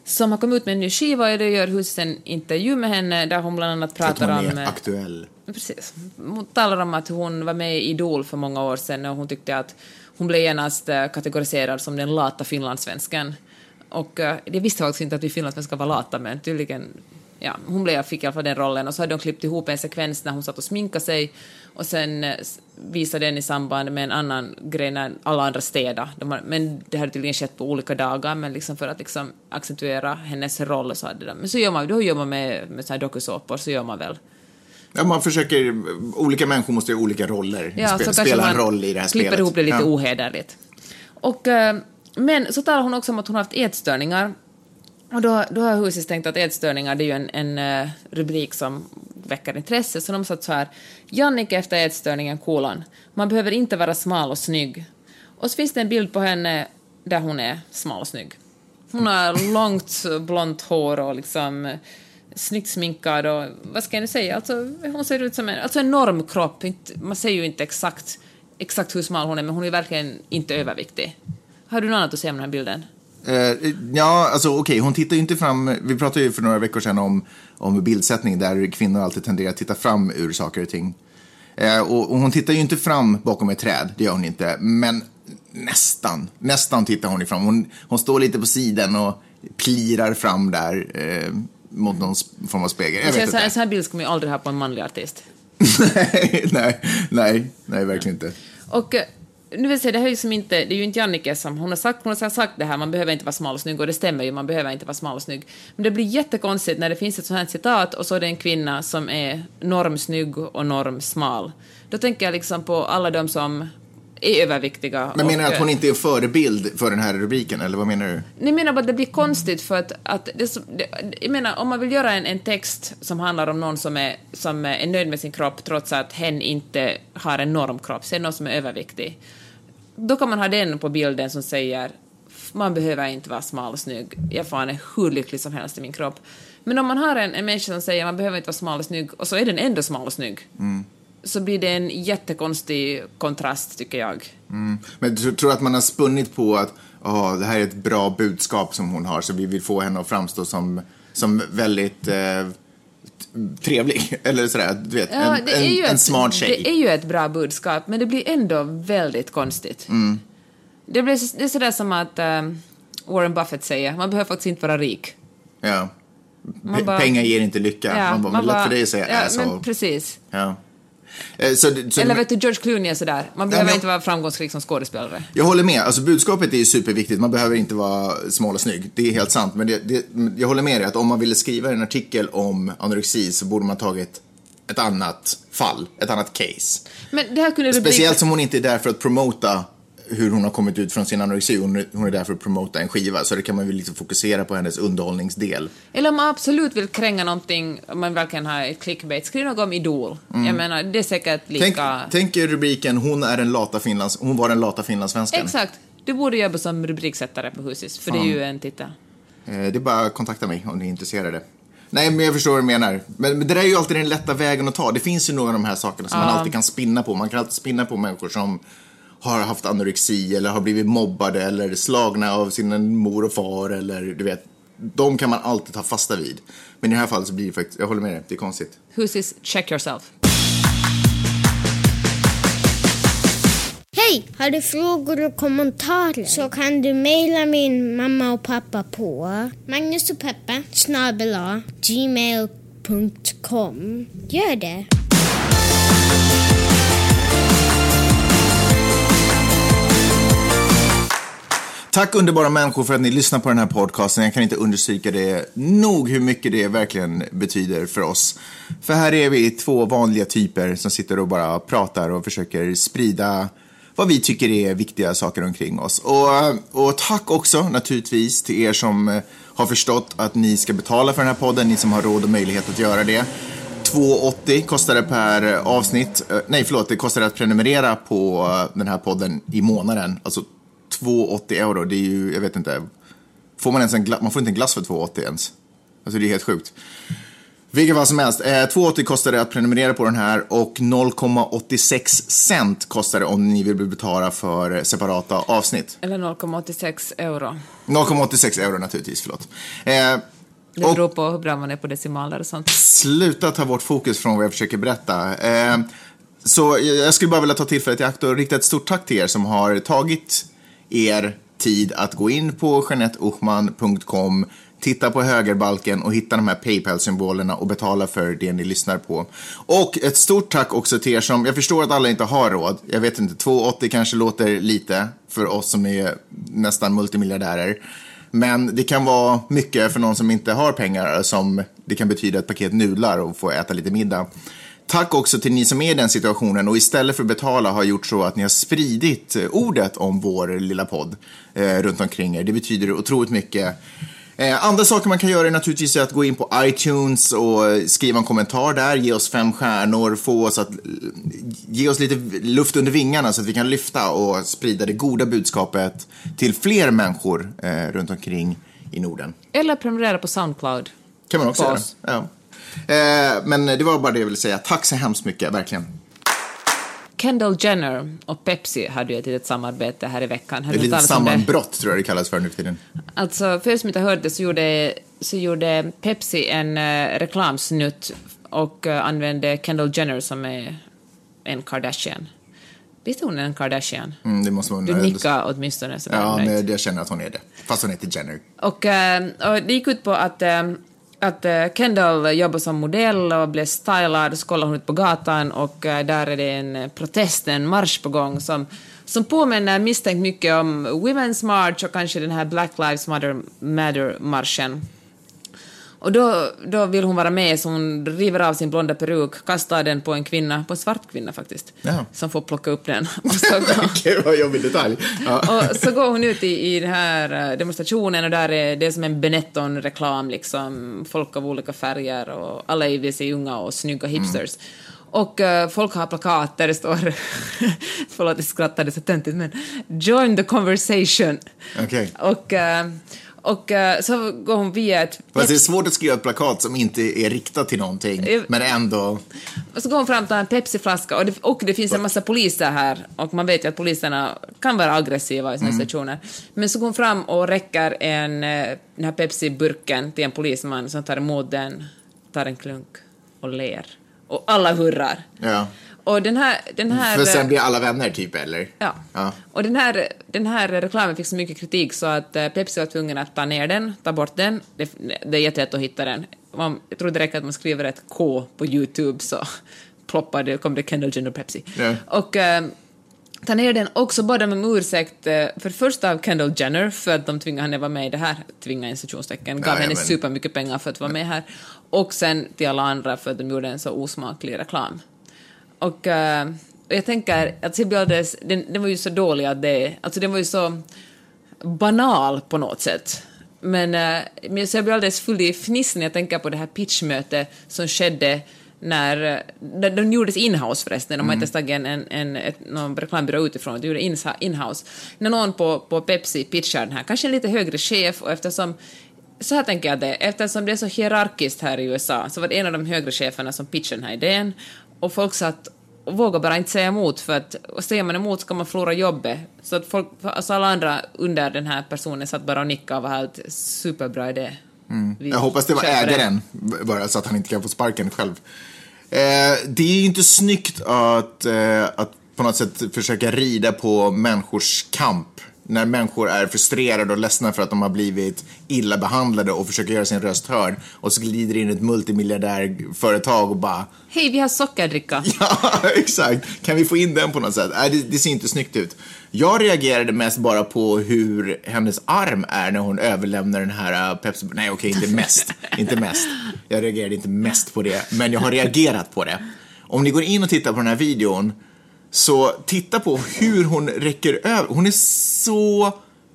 som har kommit ut med en ny skiva och det gör Hus en intervju med henne där hon bland annat pratar om... hon är aktuell. Precis. Hon talar om att hon var med i Idol för många år sedan och hon tyckte att hon blev genast eh, kategoriserad som den lata finlandssvenskan. Och uh, jag visste faktiskt inte att vi finlandssvenskar var lata, men tydligen ja, hon blev, fick i alla fall den rollen och så hade de klippt ihop en sekvens när hon satt och sminkade sig och sen eh, visade den i samband med en annan grej när alla andra städade. De men det hade tydligen skett på olika dagar, men liksom för att liksom accentuera hennes roll så hade de, men så gör man, då gör man med, med här dokusåpor, så gör man väl. Ja, man försöker, olika människor måste göra olika roller, ja, Spe, spela en roll i det här spelet. klipper ihop det lite ja. ohederligt. Och uh, men så talar hon också om att hon har haft ätstörningar. Och då, då har Husis tänkt att ätstörningar det är ju en, en uh, rubrik som väcker intresse, så de satt så här. Jannike efter ätstörningen, kolon. Man behöver inte vara smal och snygg. Och så finns det en bild på henne där hon är smal och snygg. Hon har långt blont hår och liksom eh, snyggt sminkad och vad ska jag nu säga, alltså, hon ser ut som en, alltså en normkropp. Man ser ju inte exakt, exakt hur smal hon är, men hon är verkligen inte överviktig. Har du något annat att säga om den här bilden? Uh, ja, alltså okej, okay. hon tittar ju inte fram. Vi pratade ju för några veckor sedan om, om bildsättning där kvinnor alltid tenderar att titta fram ur saker och ting. Uh, och, och, hon tittar ju inte fram bakom ett träd, det gör hon inte. Men nästan, nästan tittar hon ifrån. Hon, hon står lite på sidan och plirar fram där uh, mot någon form av spegel. Jag vet så, en sån här bild ska man ju aldrig ha på en manlig artist. nej, nej, nej, nej, verkligen inte. Och nu vill säga, det, här är liksom inte, det är ju inte Jannike som hon har sagt, hon har sagt det här, man behöver inte vara smal och snygg, och det stämmer ju, man behöver inte vara smal och snygg. Men det blir jättekonstigt när det finns ett sånt här citat och så är det en kvinna som är normsnygg och normsmal. Då tänker jag liksom på alla de som är överviktiga. Men menar du att hon inte är en förebild för den här rubriken, eller vad menar du? Nej, menar bara att det blir konstigt för att, att det, det, jag menar, om man vill göra en, en text som handlar om någon som är, som är nöjd med sin kropp trots att hen inte har en normkropp, så är någon som är överviktig. Då kan man ha den på bilden som säger man behöver inte vara smal och snygg, jag fan är hur lycklig som helst i min kropp. Men om man har en, en människa som säger man behöver inte vara smal och snygg och så är den ändå smal och snygg. Mm så blir det en jättekonstig kontrast, tycker jag. Mm. Men du tror att man har spunnit på att oh, det här är ett bra budskap som hon har, så vi vill få henne att framstå som, som väldigt eh, trevlig, eller sådär, du vet, ja, en, en, en smart tjej. Det är ju ett bra budskap, men det blir ändå väldigt konstigt. Mm. Det, blir, det är sådär som att um, Warren Buffett säger, man behöver faktiskt inte vara rik. Ja. Bara, Pengar ger inte lycka. Ja, man bara, man lätt för dig att säga ja, men precis. Ja. Eh, så, så, Eller vet du, George Clooney är sådär. Man behöver ja, men, inte vara framgångsrik som skådespelare. Jag håller med. Alltså, budskapet är ju superviktigt. Man behöver inte vara smal och snygg. Det är helt sant. Men det, det, jag håller med dig att om man ville skriva en artikel om anorexi så borde man tagit ett annat fall, ett annat case. Men det här kunde Speciellt som hon inte är där för att promota hur hon har kommit ut från sin anorexi. Hon, hon är där för att promota en skiva, så det kan man väl liksom fokusera på hennes underhållningsdel. Eller om man absolut vill kränga någonting, om man verkligen har ett clickbait, skriv något om Idol. Mm. Jag menar, det är säkert lika... Tänk, tänk rubriken, hon, är en lata Finlands, hon var den lata finlandssvensken. Exakt. Du borde jobba som rubriksättare på Husis, för det är ju en titel. Eh, det är bara att kontakta mig om ni är intresserade. Nej, men jag förstår vad du menar. Men, men det där är ju alltid den lätta vägen att ta. Det finns ju några av de här sakerna som ja. man alltid kan spinna på. Man kan alltid spinna på människor som har haft anorexi eller har blivit mobbade eller slagna av sin mor och far eller du vet. De kan man alltid ta fasta vid. Men i det här fallet så blir det faktiskt, jag håller med dig, det är konstigt. Who's is check yourself? Hej! Har du frågor och kommentarer så kan du mejla min mamma och pappa på Magnus och Peppe gmail.com. Gör det! Tack underbara människor för att ni lyssnar på den här podcasten. Jag kan inte understryka det nog hur mycket det verkligen betyder för oss. För här är vi två vanliga typer som sitter och bara pratar och försöker sprida vad vi tycker är viktiga saker omkring oss. Och, och tack också naturligtvis till er som eh, har förstått att ni ska betala för den här podden, ni som har råd och möjlighet att göra det. 2,80 kostar det per eh, avsnitt. Eh, nej, förlåt, det kostar att prenumerera på den här podden i månaden. Alltså 2,80 euro, det är ju, jag vet inte. Får man ens en man får inte en glass för 2,80 ens. Alltså det är helt sjukt. Vilket fall som helst, eh, 2,80 kostar det att prenumerera på den här och 0,86 cent kostar det om ni vill betala för separata avsnitt. Eller 0,86 euro. 0,86 euro naturligtvis, förlåt. Eh, det beror på hur bra man är på decimaler och sånt. Sluta ta bort fokus från vad jag försöker berätta. Eh, så jag skulle bara vilja ta tillfället i akt och rikta ett stort tack till er som har tagit er tid att gå in på janetteochman.com, titta på högerbalken och hitta de här Paypal-symbolerna och betala för det ni lyssnar på. Och ett stort tack också till er som, jag förstår att alla inte har råd, jag vet inte, 2,80 kanske låter lite för oss som är nästan multimiljardärer. Men det kan vara mycket för någon som inte har pengar, som det kan betyda ett paket nudlar och få äta lite middag. Tack också till ni som är i den situationen och istället för att betala har gjort så att ni har spridit eh, ordet om vår lilla podd eh, runt omkring er. Det betyder otroligt mycket. Eh, andra saker man kan göra är naturligtvis att gå in på iTunes och skriva en kommentar där, ge oss fem stjärnor, få oss att ge oss lite luft under vingarna så att vi kan lyfta och sprida det goda budskapet till fler människor eh, runt omkring i Norden. Eller prenumerera på Soundcloud. kan man också På göra. Ja. Eh, men det var bara det jag ville säga. Tack så hemskt mycket, verkligen. Kendall Jenner och Pepsi hade ju ett litet samarbete här i veckan. Ett litet om det? sammanbrott tror jag det kallas för nu för tiden. Alltså, för er som inte hört det så gjorde, så gjorde Pepsi en uh, reklamsnutt och uh, använde Kendall Jenner som är en Kardashian. Visst är hon en Kardashian? Mm, det måste Du nickar åtminstone sådär Ja, men jag känner att hon är det. Fast hon heter Jenner. Och, eh, och det gick ut på att, eh, att eh, Kendall jobbar som modell och blev stylad, så kollar hon ut på gatan och eh, där är det en eh, protest, en marsch på gång som, som påminner misstänkt mycket om Women's March och kanske den här Black Lives Matter- Matter-marschen. Och då, då vill hon vara med så hon river av sin blonda peruk, kastar den på en kvinna, på en svart kvinna faktiskt, Ja. som får plocka upp den. Och så går, Gud vad jobbig detalj. Ja. och så går hon ut i, i den här eh, demonstrationen och där är det är som en Benetton-reklam, liksom. Folk av olika färger och alla är se unga och snygga hipsters. Och eh, folk har plakat där det står, förlåt jag skrattade så töntigt men “Join the conversation”. Okej. Och, eh, och eh, så går hon via ett Fast det är svårt att skriva ett plakat som inte är riktat till någonting, Eh, men ändå... Och så går hon fram till en Pepsiflaska och det, och det finns en massa poliser här och man vet ju att poliserna kan vara aggressiva i sådana situationer. Men så går hon fram och räcker en, eh, den här Pepsi-burken till en polisman som tar emot den, tar en klunk och ler. Och alla hurrar. Ja. Och den här... Den här För sen blir alla vänner, typ, eller? Ja. Ja. Och den här, den här reklamen fick så mycket kritik så att eh, Pepsi var tvungen att ta ner den, ta bort den. Det, det är jättelätt att hitta den. Man, jag tror det räcker att man skriver ett K på YouTube så ploppar det, kommer det Kendall Jenner Pepsi. Ja. Och eh, ta ner den och så bad de om ursäkt eh, för först av Kendall Jenner för att de tvingade henne vara med i det här, tvinga i citationstecken, gav Ja, henne men- supermycket pengar för att vara med här. Och sen till alla andra för att de gjorde en så osmaklig reklam. Och, eh, och jag tänker att Aldes, den, den var ju så dålig att det, alltså den var ju så banal på något sätt. Men, eh, men jag blir alldeles full i fniss när jag tänker på det här pitchmötet som skedde när, eh, när de gjordes inhouse förresten, de har inte tagit en, en, en, ett, någon reklambyrå utifrån, de gjorde inhouse. När någon på, på Pepsi pitchar den här, kanske en lite högre chef och eftersom så här tänker jag det, eftersom det är så hierarkiskt här i USA så var det en av de högre cheferna som pitchade den här idén och folk satt och vågar bara inte säga emot för att säger man emot så kan man förlora jobbet. Så att folk, alltså alla andra under den här personen satt bara och nickade och var helt superbra idé. Mm. Jag hoppas det var ägaren, bara så att han inte kan få sparken själv. Eh, det är ju inte snyggt att, eh, att på något sätt försöka rida på människors kamp. När människor är frustrerade och ledsna för att de har blivit illa behandlade och försöker göra sin röst hörd. Och så glider in ett multimiljardärföretag och bara Hej, vi har sockerdricka. Ja, exakt. Kan vi få in den på något sätt? Nej, det, det ser inte snyggt ut. Jag reagerade mest bara på hur hennes arm är när hon överlämnar den här uh, Pepsi... Nej, okej, inte mest. inte mest. Jag reagerade inte mest på det, men jag har reagerat på det. Om ni går in och tittar på den här videon, så titta på hur hon räcker över. Hon är så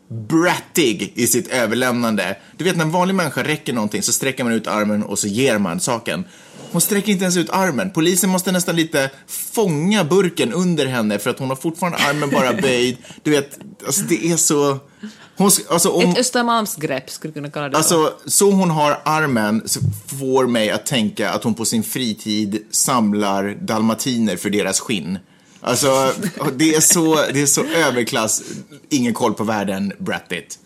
brattig i sitt överlämnande. Du vet när en vanlig människa räcker någonting så sträcker man ut armen och så ger man saken. Hon sträcker inte ens ut armen. Polisen måste nästan lite fånga burken under henne för att hon har fortfarande armen bara böjd. Du vet, alltså det är så... Hon, alltså, om, Ett Östermalmsgrepp skulle kunna kalla det så. Alltså, så hon har armen så får mig att tänka att hon på sin fritid samlar dalmatiner för deras skinn. Alltså, det är så, det är så överklass, ingen koll på världen, brattigt.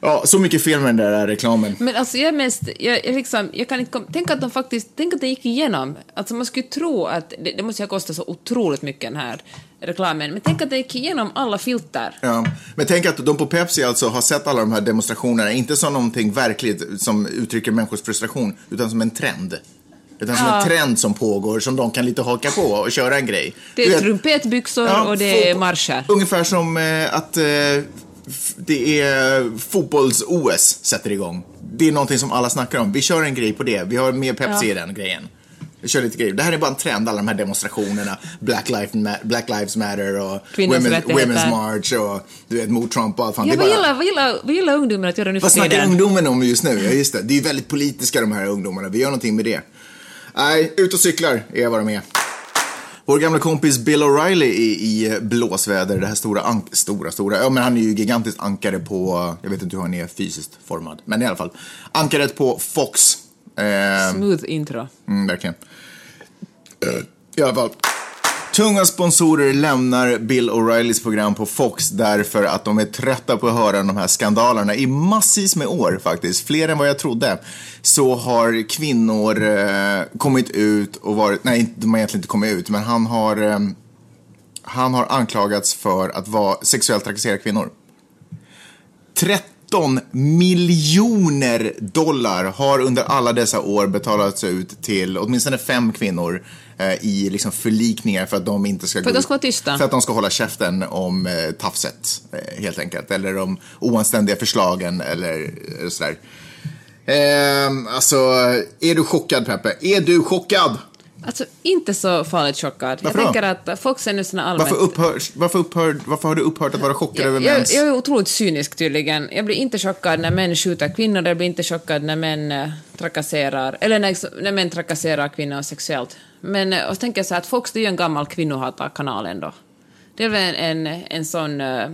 Ja, så mycket fel med den där reklamen. Men alltså jag är mest, jag, jag liksom, jag kan inte tänk att de faktiskt, tänk att det gick igenom. Alltså man skulle tro att, det, det måste ju ha kostat så otroligt mycket den här reklamen, men tänk att det gick igenom alla filter. Ja. Men tänk att de på Pepsi alltså har sett alla de här demonstrationerna, inte som någonting verkligt som uttrycker människors frustration, utan som en trend. Utan som en trend som pågår, som de kan lite haka på och köra en grej. Det är vet- trumpetbyxor Ja, och det är marscher. Ungefär som eh, att eh, det är fotbolls-OS sätter igång. Det är någonting som alla snackar om. Vi kör en grej på det. Vi har mer Pepsi i den grejen. Kör lite grejer. Det här är bara en trend, alla de här demonstrationerna. Black, Life, Black Lives Matter och Kvinnors Women, rättigheter. Women's March och du vet, mot Trump och allt fan. Ja, vad, bara... gillar, vad, gillar, vad gillar ungdomar att göra nu för Vad snackar tiden? ungdomen om just nu? Ja, just det. Det är ju väldigt politiska de här ungdomarna. Vi gör någonting med det. Nej, ut och cyklar är vad de är. Vår gamla kompis Bill O'Reilly i, i blåsväder, det här stora, ank stora, stora, ja men han är ju gigantiskt ankare på, jag vet inte hur han är fysiskt formad, men i alla fall. Ankaret på Fox. Eh, Smooth intro. Mm, verkligen. I alla fall. Tunga sponsorer lämnar Bill O'Reillys program på Fox därför att de är trötta på att höra de här skandalerna. I massvis med år faktiskt, fler än vad jag trodde, så har kvinnor eh, kommit ut och varit, nej de har egentligen inte kommit ut, men han har, eh, han har anklagats för att vara sexuellt trakassera kvinnor. 13 miljoner dollar har under alla dessa år betalats ut till åtminstone fem kvinnor eh, i liksom förlikningar för att de inte ska För att de ska vara tysta. För att de ska hålla käften om eh, tafset, eh, helt enkelt. Eller om oanständiga förslagen eller eh, sådär. Ehm, alltså, är du chockad Peppe? Är du chockad? Alltså, inte så farligt chockad. Varför jag då? tänker att Fox är nu såna allmänt... Varför, upphör, varför, upphör, varför har du upphört att vara chockad över jag, jag, jag är otroligt cynisk tydligen. Jag blir inte chockad när män skjuter kvinnor, jag blir inte chockad när män eh, trakasserar, eller när, när män trakasserar kvinnor sexuellt. Men eh, och så tänker jag så här att Fox det är ju en gammal kvinnohatarkanal ändå. Det är väl en, en, en sån... eh,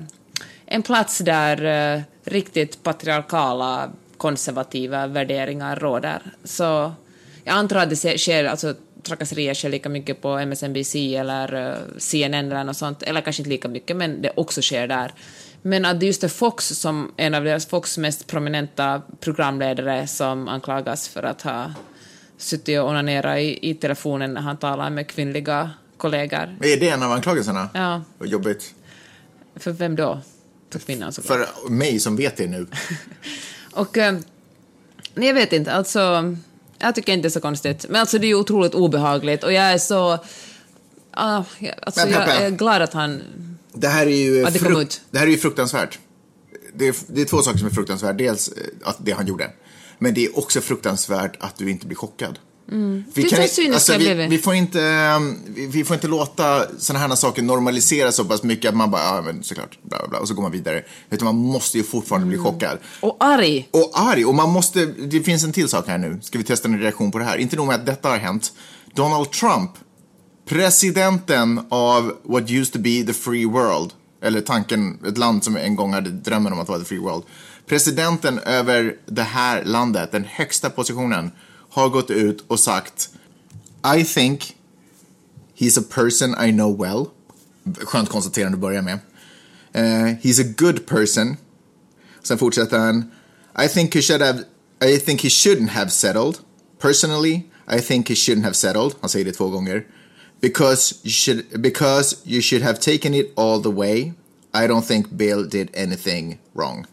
en plats där riktigt patriarkala, konservativa värderingar råder. Så jag antar att det sker, alltså trakasserier sker lika mycket på MSNBC eller eh, CNN eller något sånt, eller kanske inte lika mycket, men det också sker där. Men att det just är Fox som en av deras Fox mest prominenta programledare som anklagas för att ha suttit och onanerat i, i telefonen när han talar med kvinnliga kollegor. Är det en av anklagelserna? Ja. Vad jobbigt. För vem då? För kvinnan såklart. För mig som vet det nu. Och eh, nej, jag vet inte, alltså jag tycker inte det är så konstigt. Men alltså det är ju otroligt obehagligt och jag är så... Jag- alltså, Men jag är glad att han... Det här är ju, det frukt- det här är ju fruktansvärt. Det är, det är två saker som är fruktansvärt. Dels eh, att det han gjorde. Men det är också fruktansvärt att du inte blir chockad. Vi, Mm. Hur cyniska jag vi, vi, får inte, ehm, vi, vi får inte låta sådana här saker normaliseras så pass mycket att man bara, ja men såklart, bla bla bla, och så går man vidare. Utan man måste ju fortfarande Mm. bli chockad. Och arg! Och arg. Och man måste, det finns en till sak här nu. Ska vi testa en reaktion på det här? Inte nog med att detta har hänt. Donald Trump, presidenten av what used to be the free world, eller tanken, ett land som en gång hade drömmen om att vara the free world. Presidenten över det här landet, den högsta positionen, har gått ut och sagt I think he's a person I know well. Skönt konstaterande att börja med. Uh, he's a good person. Sen fortsätter han. I think he should have, I think he shouldn't have settled. Personally, I think he shouldn't have settled. Han säger det två gånger. Because you should, because you should have taken it all the way. I don't think Bill did anything wrong.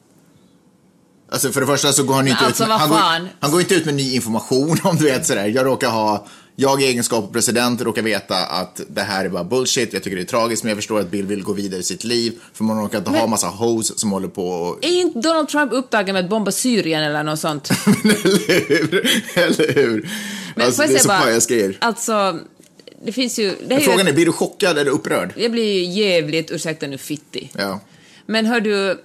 Alltså för det första så går han ju inte Men alltså, ut med, han, går, han går inte ut med ny information om du vet sådär. Jag råkar ha, jag i egenskap av president råkar veta att det här är bara bullshit. Jag tycker det är tragiskt men jag förstår att Bill vill gå vidare i sitt liv. För man råkar inte ha massa hoes som håller på och Är inte Donald Trump upptagen med att bomba Syrien eller något sånt? eller hur? Eller hur? Men alltså, det är så bara, pajas grejer. Alltså, det finns ju... Det är ju Frågan är, blir du chockad eller upprörd? Jag blir ju jävligt, ursäkta nu, fittig. Ja. Men hör du,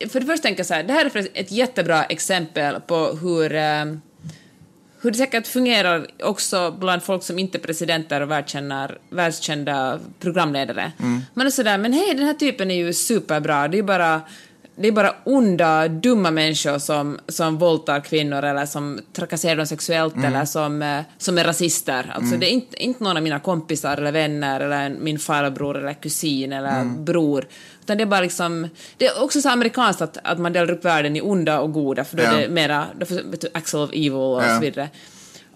för det första tänker jag så här, det här är ett jättebra exempel på hur, eh, hur det säkert fungerar också bland folk som inte är presidenter och världskända, programledare. Man är sådär, men hej, den här typen är ju superbra, det är bara det är bara onda, dumma människor som, som våldtar kvinnor eller som trakasserar dem sexuellt eller som, eh, som är rasister. Alltså det är inte, inte någon av mina kompisar eller vänner eller min farbror eller kusin eller bror. Utan det är bara liksom, det är också så amerikanskt att, att man delar upp världen i onda och goda för då är Ja. det mera, då vet du, Axel of Evil och Ja. så vidare.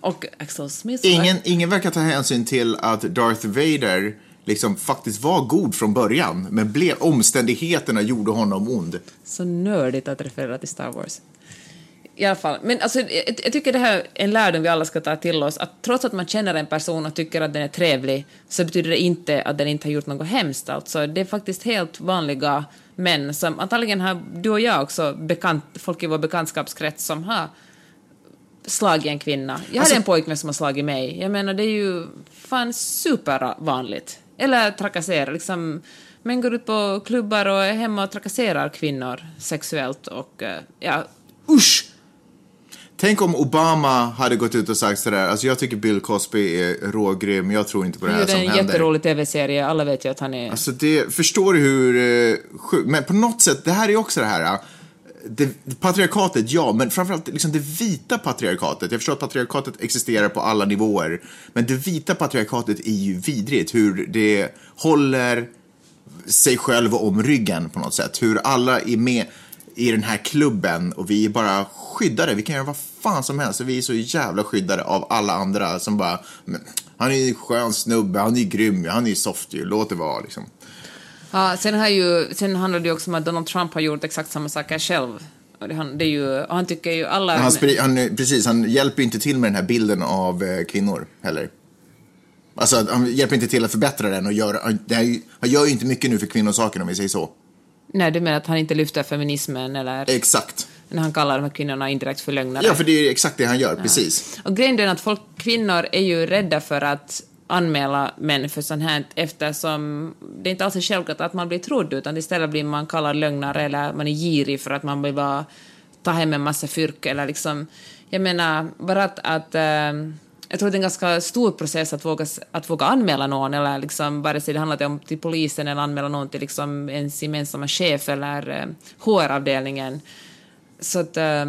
Och Axel Smith. Ingen, ingen verkar ta hänsyn till att Darth Vader liksom faktiskt var god från början, men blev omständigheterna gjorde honom ond. Så nördigt att referera till Star Wars. I alla fall, men alltså, jag, jag tycker det här är en lärdom vi alla ska ta till oss, att trots att man känner en person och tycker att den är trevlig, så betyder det inte att den inte har gjort något hemskt. Alltså, det är faktiskt helt vanliga män som, antagligen har du och jag också bekant, folk i vår bekantskapskrets som har slagit en kvinna. Jag Alltså- hade en pojkvän som har slagit mig. Jag menar, det är ju fan supervanligt. Eller trakassera, liksom. Män går ut på klubbar och är hemma och trakasserar kvinnor sexuellt och eh, ja, usch! Tänk om Obama hade gått ut och sagt sådär, alltså jag tycker Bill Cosby är rågrym, jag tror inte på det här som en händer. jätterolig tv-serie, alla vet ju att han är... Alltså det, förstår du hur eh, sjukt, men på något sätt, det här är också det här, det, patriarkatet, ja, men framförallt liksom det vita patriarkatet. Jag förstår att patriarkatet existerar på alla nivåer, men det vita patriarkatet är ju vidrigt, hur det håller sig själv om ryggen på något sätt. Hur alla är med i den här klubben och vi är bara skyddade. Vi kan göra vad fan som helst och vi är så jävla skyddade av alla andra som bara, han är ju en skön snubbe, han är ju grym, han är ju soft ju, låt det vara liksom. Ja, sen, har ju, sen handlar det ju också om att Donald Trump har gjort exakt samma saker själv. Det, han, det är ju, han tycker ju alla... Han, han, precis, han hjälper inte till med den här bilden av eh, kvinnor heller. Alltså, han hjälper inte till att förbättra den och gör, han, ju- han gör ju inte mycket nu för kvinnosaken om vi säger så. Nej, du menar att han inte lyfter feminismen eller Exakt. när han kallar de här kvinnorna indirekt för lögnare? Ja, för det är exakt det han gör, precis. Och grejen är att folk, kvinnor är ju rädda för att anmäla män för sånt här eftersom det inte alls är självklart att man blir trodd utan istället blir man kallad lögnare eller man är girig för att man vill bara ta hem en massa fyrk eller liksom jag menar bara att, att eh, jag tror det är en ganska stor process att våga, att våga anmäla någon eller liksom vare sig det handlar om till polisen eller anmäla någon till liksom ens gemensamma chef eller eh, HR-avdelningen så att, eh,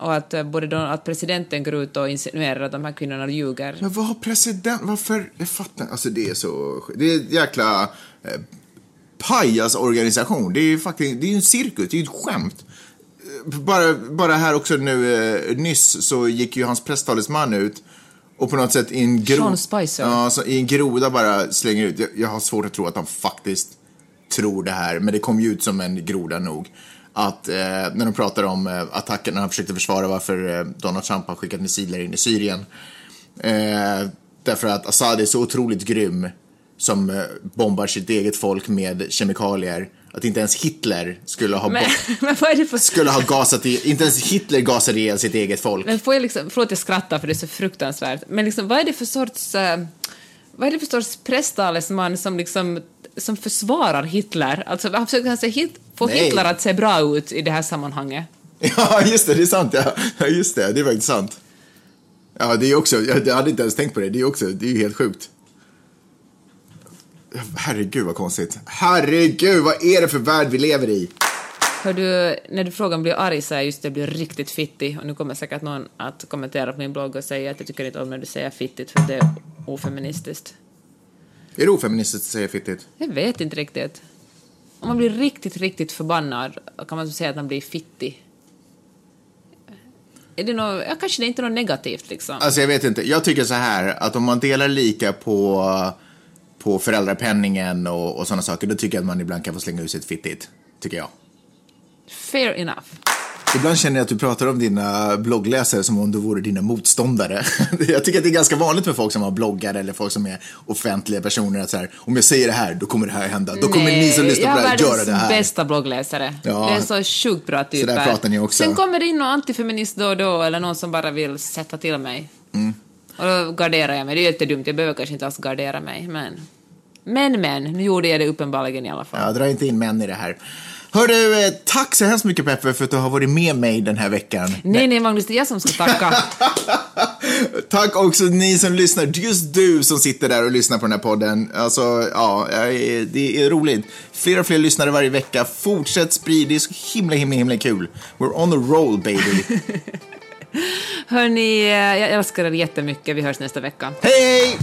och att, eh, både då, att presidenten går ut och insinuerar att de här kvinnorna ljuger. Men vad har president, varför, jag fattar alltså det är så, det är en jäkla eh, pajasorganisation. Det är ju faktiskt, det är ju en cirkus, det är ju ett skämt. Eh, Bara, bara här också nu eh, nyss så gick ju hans presstalesman ut och på något sätt i en, gro- Sean Spicer. ja, så i en groda bara slänger ut. Jag, jag har svårt att tro att han faktiskt tror det här, men det kom ju ut som en groda nog. Att eh, när de pratar om eh, attacken, när han försökte försvara varför eh, Donald Trump har skickat missiler in i Syrien. Eh, därför att Assad är så otroligt grym som eh, bombar sitt eget folk med kemikalier. Att inte ens Hitler skulle ha, Men, men för... skulle ha gasat i, inte ens Hitler gasade ihjäl sitt eget folk. Men får jag liksom, förlåt jag skrattar för det är så fruktansvärt, men liksom, vad är det för sorts, eh, vad är det för sorts presstalesman som liksom som försvarar Hitler? Alltså, han försöker alltså hit, få Nej. Hitler att se bra ut i det här sammanhanget. Ja, just det, det är sant. Ja, just det, det är faktiskt sant. Ja, det är också, jag hade inte ens tänkt på det, det är också, det är ju helt sjukt. Herregud vad konstigt. Herregud, vad är det för värld vi lever i? Hör du, när du frågar om blir arg så är just det blir riktigt fittig och nu kommer säkert någon att kommentera på min blogg och säga att jag tycker inte om när du säger fittigt för det är ofeministiskt. Är det ofeministiskt att säga fittigt? Jag vet inte riktigt. Om man blir riktigt, riktigt förbannad kan man säga att man blir fittig. Är det något, ja, kanske det är inte något negativt liksom. Alltså jag vet inte, jag tycker så här att om man delar lika på, på föräldrapenningen och, och sådana saker, då tycker jag att man ibland kan få slänga ut sitt fittigt. Tycker jag. Fair enough. Ibland känner jag att du pratar om dina bloggläsare som om du vore dina motståndare. jag tycker att det är ganska vanligt för folk som har bloggar eller folk som är offentliga personer att så här, om jag säger det här, då kommer det här hända. Då kommer ni som lyssnar på det här jag göra det här. bästa bloggläsare. Ja. Det är så sjukt bra typer. Så där pratar ni också. Sen kommer det in någon antifeminist då och då, eller någon som bara vill sätta till mig. Mm. Och då garderar jag mig. Det är jättedumt, jag behöver kanske inte alls gardera mig, men... Men, men, nu gjorde jag det uppenbarligen i alla fall. Ja, dra inte in män i det här. Hörru, eh, tack så hemskt mycket Peppe för att du har varit med mig den här veckan. Nej, nej, Magnus, det är jag som ska tacka. Tack också ni som lyssnar, just du som sitter där och lyssnar på den här podden. Alltså, ja, det är roligt. Fler och fler lyssnare varje vecka. Fortsätt sprid, det är så himla, himla, himla kul. We're on the roll baby. Hörni, eh, jag älskar er jättemycket. Vi hörs nästa vecka. Hej!